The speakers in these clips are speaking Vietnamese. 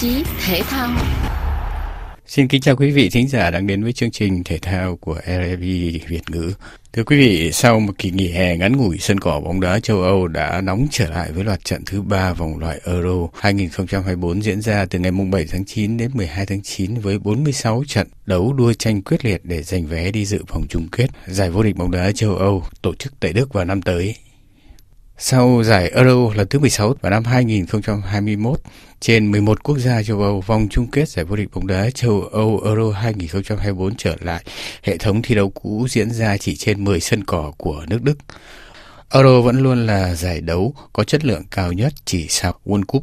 chí thể thao. Xin kính chào quý vị thính giả đang đến với chương trình thể thao của RFI Việt ngữ. Thưa quý vị, sau một kỳ nghỉ hè ngắn ngủi, sân cỏ bóng đá châu Âu đã nóng trở lại với loạt trận thứ ba vòng loại Euro 2024 diễn ra từ ngày 7 tháng 9 đến 12 tháng 9 với 46 trận đấu đua tranh quyết liệt để giành vé đi dự vòng chung kết giải vô địch bóng đá châu Âu tổ chức tại Đức vào năm tới. Sau giải Euro lần thứ 16 vào năm 2021, trên 11 quốc gia châu Âu, vòng chung kết giải vô địch bóng đá châu Âu Euro 2024 trở lại, hệ thống thi đấu cũ diễn ra chỉ trên 10 sân cỏ của nước Đức. Euro vẫn luôn là giải đấu có chất lượng cao nhất chỉ sau World Cup,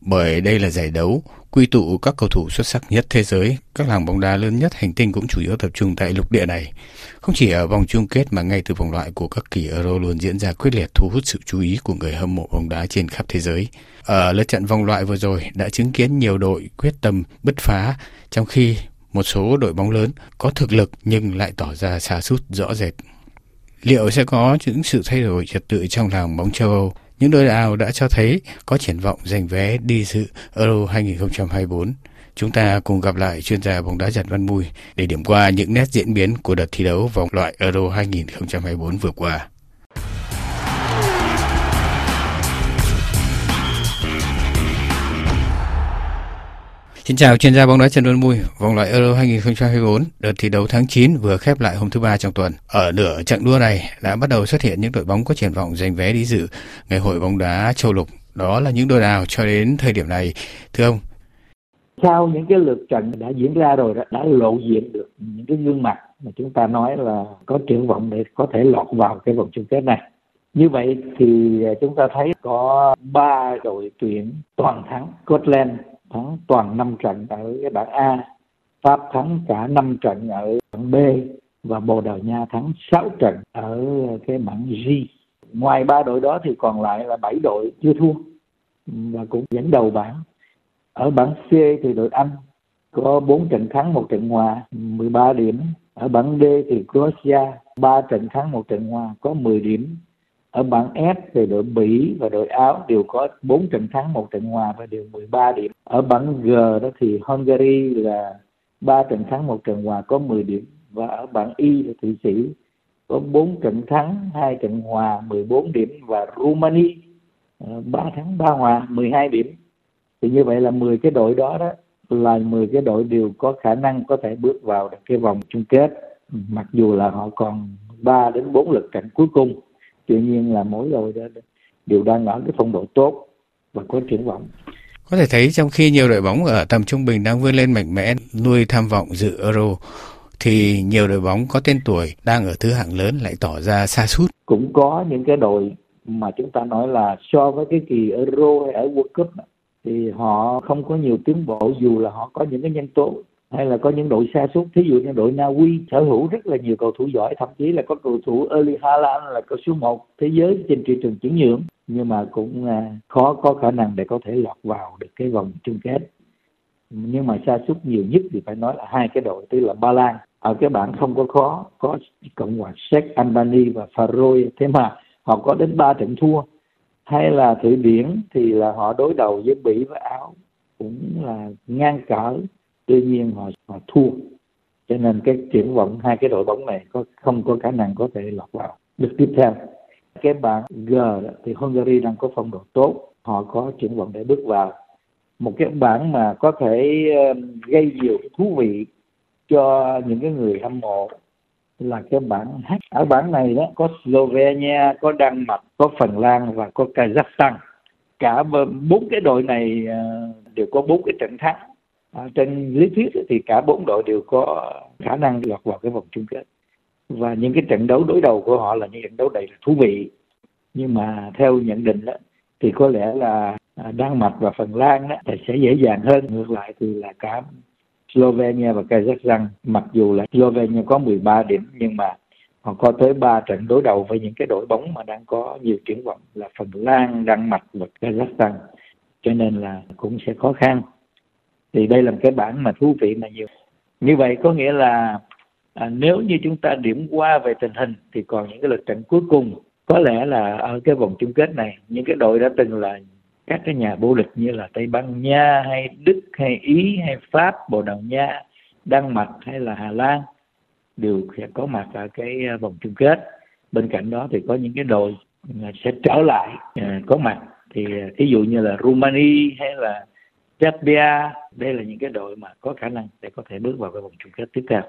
bởi đây là giải đấu quy tụ các cầu thủ xuất sắc nhất thế giới, các làng bóng đá lớn nhất hành tinh cũng chủ yếu tập trung tại lục địa này. Không chỉ ở vòng chung kết mà ngay từ vòng loại của các kỳ Euro luôn diễn ra quyết liệt thu hút sự chú ý của người hâm mộ bóng đá trên khắp thế giới. Ở lượt trận vòng loại vừa rồi đã chứng kiến nhiều đội quyết tâm bứt phá, trong khi một số đội bóng lớn có thực lực nhưng lại tỏ ra xa sút rõ rệt. Liệu sẽ có những sự thay đổi trật tự trong làng bóng châu Âu? Những đội nào đã cho thấy có triển vọng giành vé đi dự Euro 2024. Chúng ta cùng gặp lại chuyên gia bóng đá Trần Văn Mui để điểm qua những nét diễn biến của đợt thi đấu vòng loại Euro 2024 vừa qua. Xin chào chuyên gia bóng đá Trần Văn Mui. Vòng loại Euro 2024, đợt thi đấu tháng 9 vừa khép lại hôm thứ ba trong tuần. Ở nửa trận đua này đã bắt đầu xuất hiện những đội bóng có triển vọng giành vé đi dự ngày hội bóng đá châu lục. Đó là những đội nào cho đến thời điểm này, thưa ông? Sau những cái lượt trận đã diễn ra rồi đã, đã lộ diện được những cái gương mặt mà chúng ta nói là có triển vọng để có thể lọt vào cái vòng chung kết này. Như vậy thì à, chúng ta thấy có ba đội tuyển toàn thắng Scotland thắng toàn 5 trận ở bảng A, Pháp thắng cả 5 trận ở bảng B và Bồ Đào Nha thắng 6 trận ở cái bảng G. Ngoài ba đội đó thì còn lại là 7 đội chưa thua và cũng dẫn đầu bảng. Ở bảng C thì đội Anh có 4 trận thắng, một trận hòa, 13 điểm. Ở bảng D thì Croatia 3 trận thắng, một trận hòa, có 10 điểm ở bảng F thì đội Bỉ và đội Áo đều có 4 trận thắng, một trận hòa và đều 13 điểm. Ở bảng G đó thì Hungary là 3 trận thắng, một trận hòa có 10 điểm. Và ở bảng Y là Thụy Sĩ có 4 trận thắng 2 trận hòa 14 điểm. Và Rumani ờ, 3 thắng 3 hòa 12 điểm. Thì như vậy là 10 cái đội đó đó là 10 cái đội đều có khả năng có thể bước vào cái vòng chung kết, mặc dù là họ còn 3 đến 4 lượt trận cuối cùng tuy nhiên là mỗi đội đều đang ở cái phong độ tốt và có triển vọng. Có thể thấy trong khi nhiều đội bóng ở tầm trung bình đang vươn lên mạnh mẽ nuôi tham vọng dự Euro thì nhiều đội bóng có tên tuổi đang ở thứ hạng lớn lại tỏ ra xa sút. Cũng có những cái đội mà chúng ta nói là so với cái kỳ Euro hay ở World Cup thì họ không có nhiều tiến bộ dù là họ có những cái nhân tố hay là có những đội xa suốt, thí dụ như đội Na Uy sở hữu rất là nhiều cầu thủ giỏi, thậm chí là có cầu thủ Erling Haaland là cầu số 1 thế giới trên thị trường chuyển nhượng. Nhưng mà cũng à, khó, có khả năng để có thể lọt vào được cái vòng chung kết. Nhưng mà xa suốt nhiều nhất thì phải nói là hai cái đội, tức là Ba Lan. Ở cái bảng không có khó, có cộng hòa Séc, Albany và Faroe. Thế mà họ có đến ba trận thua. Hay là thụy điển thì là họ đối đầu với bỉ và áo, cũng là ngang cỡ tuy nhiên họ họ thua. Cho nên cái triển vọng hai cái đội bóng này có, không có khả năng có thể lọt vào được tiếp theo. Cái bảng G thì Hungary đang có phong độ tốt. Họ có triển vọng để bước vào. Một cái bảng mà có thể gây nhiều thú vị cho những cái người hâm mộ là cái bảng H. Ở bảng này đó, có Slovenia, có Đan Mạch, có Phần Lan và có Kazakhstan. Cả bốn cái đội này ờ, đều có bốn cái trận thắng à, trên lý thuyết thì cả bốn đội đều có khả năng lọt vào cái vòng chung kết. Và những cái trận đấu đối đầu của họ là những trận đấu đầy thú vị. Nhưng mà theo nhận định đó, thì có lẽ là à, Đan Mạch và Phần Lan đó, thì sẽ dễ dàng hơn. Ngược lại thì là cả Slovenia và Kazakhstan mặc dù là Slovenia có 13 điểm nhưng mà họ có tới 3 trận đối đầu với những cái đội bóng mà đang có nhiều triển vọng là Phần Lan, Đan Mạch và Kazakhstan. Cho nên là cũng sẽ khó khăn thì đây là một cái bản mà thú vị mà nhiều. Như vậy có nghĩa là à, nếu như chúng ta điểm qua về tình hình thì còn những cái lượt trận cuối cùng. Có lẽ là ở cái vòng chung kết này những cái đội đã từng là các cái nhà vô địch như là Tây Ban Nha hay Đức hay Ý hay Pháp, Bồ Đào Nha, Đan Mạch hay là Hà Lan đều sẽ có mặt ở cái à, vòng chung kết. Bên cạnh đó thì có những cái đội à, sẽ trở lại à, có mặt. Thì ví dụ như là Rumani hay là Serbia đây là những cái đội mà có khả năng để có thể bước vào cái vòng chung kết tiếp theo.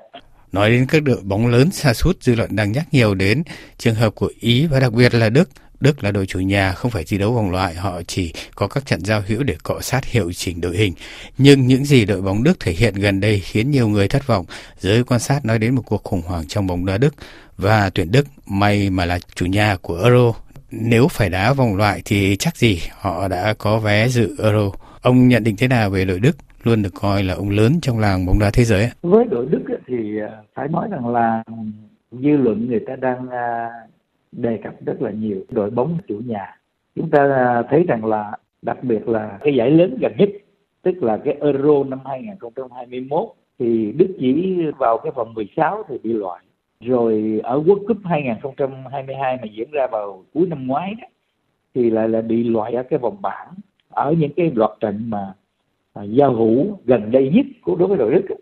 Nói đến các đội bóng lớn xa sút dư luận đang nhắc nhiều đến trường hợp của Ý và đặc biệt là Đức. Đức là đội chủ nhà không phải thi đấu vòng loại, họ chỉ có các trận giao hữu để cọ sát hiệu chỉnh đội hình. Nhưng những gì đội bóng Đức thể hiện gần đây khiến nhiều người thất vọng. Giới quan sát nói đến một cuộc khủng hoảng trong bóng đá Đức và tuyển Đức may mà là chủ nhà của Euro. Nếu phải đá vòng loại thì chắc gì họ đã có vé dự Euro. Ông nhận định thế nào về đội Đức? luôn được coi là ông lớn trong làng bóng đá thế giới. Với đội Đức thì à, phải nói rằng là dư luận người ta đang à, đề cập rất là nhiều đội bóng chủ nhà. Chúng ta à, thấy rằng là đặc biệt là cái giải lớn gần nhất tức là cái Euro năm 2021 thì Đức chỉ vào cái vòng 16 thì bị loại. Rồi ở World Cup 2022 mà diễn ra vào cuối năm ngoái đó, thì lại là bị loại ở cái vòng bảng ở những cái loạt trận mà à, giao hữu gần đây nhất của đối với đội Đức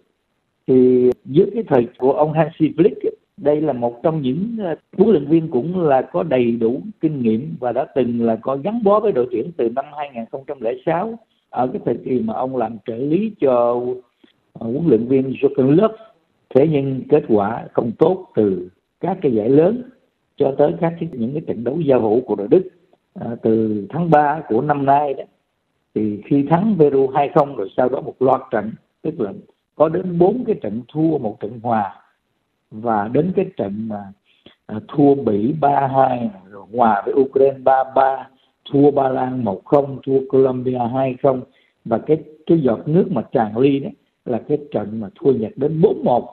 thì dưới cái thời của ông Hansi Flick đây là một trong những à, huấn luyện viên cũng là có đầy đủ kinh nghiệm và đã từng là có gắn bó với đội tuyển từ năm 2006 ở cái thời kỳ mà ông làm trợ lý cho à, huấn luyện viên Jurgen Klopp thế nhưng kết quả không tốt từ các cái giải lớn cho tới các cái, những cái trận đấu giao hữu của đội Đức à, từ tháng 3 của năm nay đó thì khi thắng Peru 2-0 rồi sau đó một loạt trận tức là có đến bốn cái trận thua một trận hòa. Và đến cái trận mà à, thua Bỉ 3-2 rồi hòa với Ukraine 3-3 thua Ba Lan 1-0 thua Colombia 2-0 và cái cái giọt nước mà tràn ly đó là cái trận mà thua Nhật đến 4-1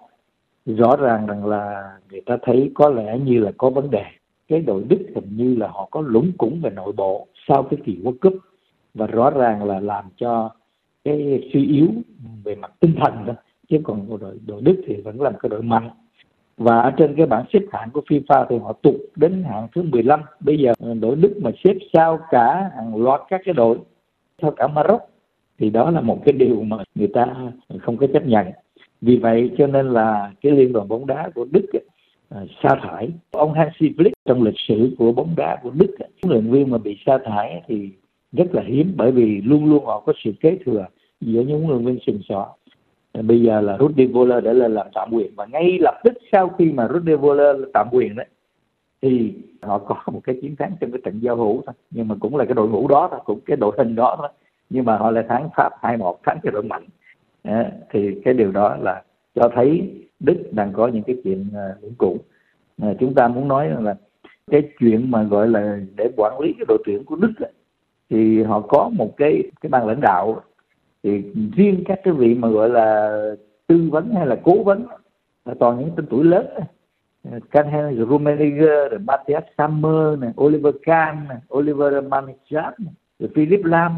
rõ ràng rằng là người ta thấy có lẽ như là có vấn đề. Cái đội Đức hình như là họ có lũng củng về nội bộ sau cái kỳ World Cup và rõ ràng là làm cho cái suy yếu về mặt tinh thần đó chứ còn đội đội Đức thì vẫn là một cái đội mạnh. Và ở trên cái bảng xếp hạng của FIFA thì họ tụt đến hạng thứ 15 bây giờ ờ, đội Đức mà xếp sau cả hàng loạt các cái đội theo cả Maroc thì đó là một cái điều mà người ta không có chấp nhận. Vì vậy cho nên là cái liên đoàn bóng đá của Đức ấy, sa thải. Ông Hansi Flick trong lịch sử của bóng đá của Đức ờ, huấn luyện viên mà bị sa thải thì rất là hiếm bởi vì luôn luôn họ có sự kế thừa giữa những người nguyên sừng sọ. Bây giờ là Rudy Voller đã lên làm tạm quyền và ngay lập tức sau khi mà Rudy Voller tạm quyền đấy thì họ có một cái chiến thắng trong cái trận giao hữu thôi. Nhưng mà cũng là cái đội ngũ đó thôi cũng cái đội hình đó thôi. Nhưng mà họ lại thắng Pháp 2-1 thắng cái đội mạnh. À, thì cái điều đó là cho thấy Đức đang có những cái chuyện uh, cũ. À, chúng ta muốn nói là cái chuyện mà gọi là để quản lý cái đội tuyển của Đức ấy, thì họ có một cái cái ban lãnh đạo. Thì riêng các cái vị mà gọi là tư vấn hay là cố vấn là toàn những tên tuổi lớn. Canhen Rummenigge, rồi Matthias Sammer, này, Oliver Kahn, này, Oliver Manichat, rồi Philip Lam.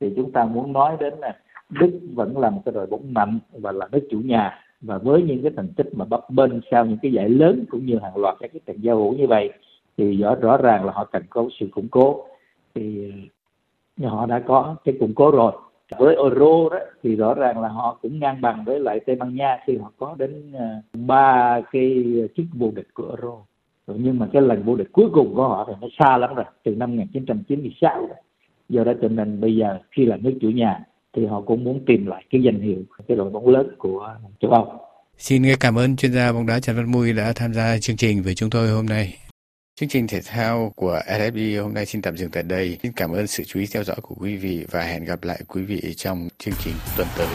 Thì chúng ta muốn nói đến là Đức vẫn là một cái đội bóng mạnh và là nước chủ nhà. Và với những cái thành tích mà bấp bênh sau những cái giải lớn cũng như hàng loạt các cái trận giao hữu như vậy thì rõ rõ ràng là họ cần có sự củng cố thì ờ, họ đã có cái củng cố rồi với euro đó, thì rõ ràng là họ cũng ngang bằng với lại tây ban nha khi họ có đến ờ, ba cái chức vô địch của euro nhưng mà cái lần vô địch cuối cùng của họ thì nó xa lắm rồi, từ năm 1996 rồi do đó cho nên bây giờ khi là nước chủ nhà thì họ cũng muốn tìm lại cái danh hiệu, cái đội bóng lớn của châu Âu. Xin cảm ơn chuyên gia bóng đá Trần Văn Mui đã tham gia chương trình với chúng tôi hôm nay. Chương trình thể thao của SFI hôm nay xin tạm dừng tại đây. Xin cảm ơn sự chú ý theo dõi của quý vị và hẹn gặp lại quý vị trong chương trình tuần tới.